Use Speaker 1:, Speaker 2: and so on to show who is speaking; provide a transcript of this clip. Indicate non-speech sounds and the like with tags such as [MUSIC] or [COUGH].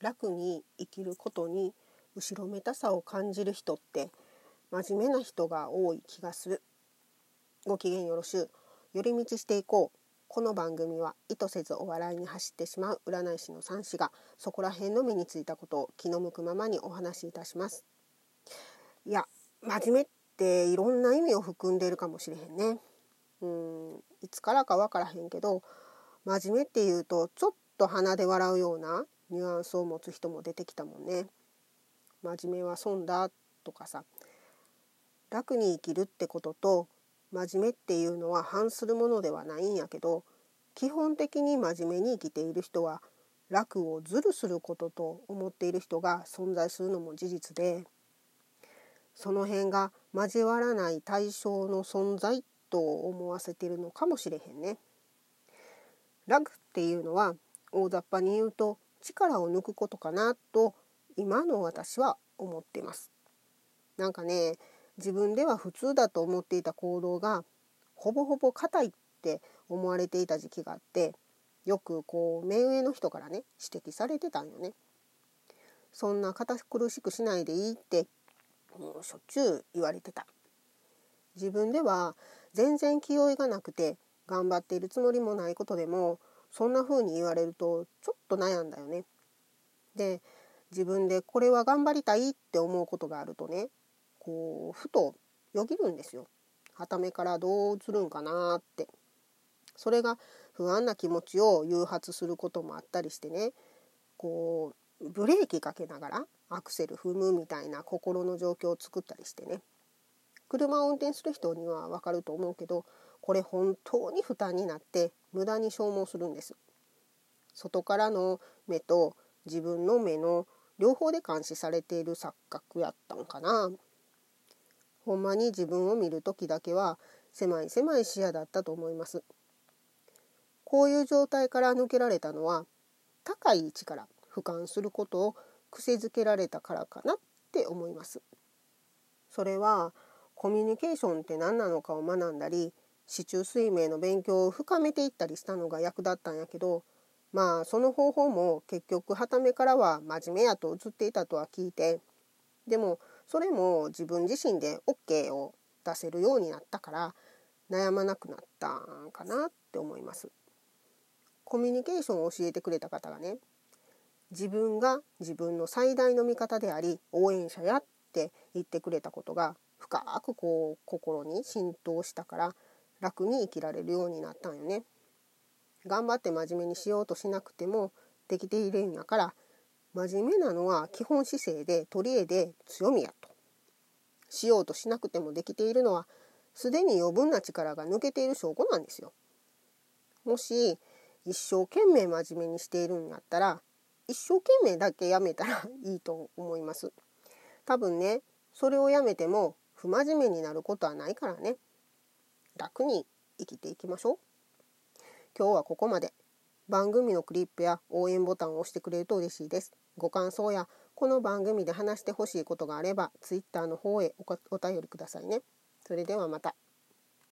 Speaker 1: 楽に生きることに後ろめたさを感じる人って真面目な人が多い気がする。ご機嫌よろしゅう。寄り道していこう。この番組は意図せずお笑いに走ってしまう占い師の三子がそこら辺の目についたことを気の向くままにお話しいたします。いや真面目っていろんな意味を含んでいるかもしれへんね。うんいつからかわからへんけど真面目っていうとちょっと鼻で笑うようなニュアンスを持つ人も出てきたもんね真面目は損だとかさ楽に生きるってことと真面目っていうのは反するものではないんやけど基本的に真面目に生きている人は楽をずるすることと思っている人が存在するのも事実でその辺が交わらない対象の存在と思わせてるのかもしれへんね。楽っていうのは大雑把に言うと力を抜くことかなと今の私は思っています。なんかね自分では普通だと思っていた行動がほぼほぼ硬いって思われていた時期があってよくこう目上の人からね指摘されてたんよね。そんな堅苦しくしないでいいってもうしょっちゅう言われてた。自分では全然気負いがなくて頑張っているつもりもないことでもそんな風に言われるとちょっと悩んだよね。で自分でこれは頑張りたいって思うことがあるとねこうふとよぎるんですよ。はためからどう映るんかなってそれが不安な気持ちを誘発することもあったりしてねこうブレーキかけながらアクセル踏むみたいな心の状況を作ったりしてね車を運転する人にはわかると思うけどこれ本当に負担になって無駄に消耗するんです。外からの目と自分の目の両方で監視されている錯覚やったんかな。ほんまに自分を見る時だけは狭い狭い視野だったと思います。こういう状態から抜けられたのは高い位置から俯瞰することを癖づけられたからかなって思います。それはコミュニケーションって何なのかを学んだり市中水明の勉強を深めていったりしたのが役立ったんやけどまあその方法も結局はためからは真面目やと映っていたとは聞いてでもそれも自分自身で OK を出せるようになったから悩まなくなったんかなって思います。コミュニケーションを教えてくれた方がね自分が自分の最大の味方であり応援者やって言ってくれたことが深くこう心に浸透したから楽に生きられるようになったんよね。頑張って真面目にしようとしなくてもできているんやから真面目なのは基本姿勢で取り柄で強みやと。しようとしなくてもできているのはすでに余分な力が抜けている証拠なんですよ。もし一生懸命真面目にしているんやったら一生懸命だけやめたら [LAUGHS] いいと思います。多分ねそれをやめても不真面目になることはないからね楽に生きていきましょう。今日はここまで。番組のクリップや応援ボタンを押してくれると嬉しいです。ご感想やこの番組で話してほしいことがあれば Twitter の方へお便りくださいね。それではまた。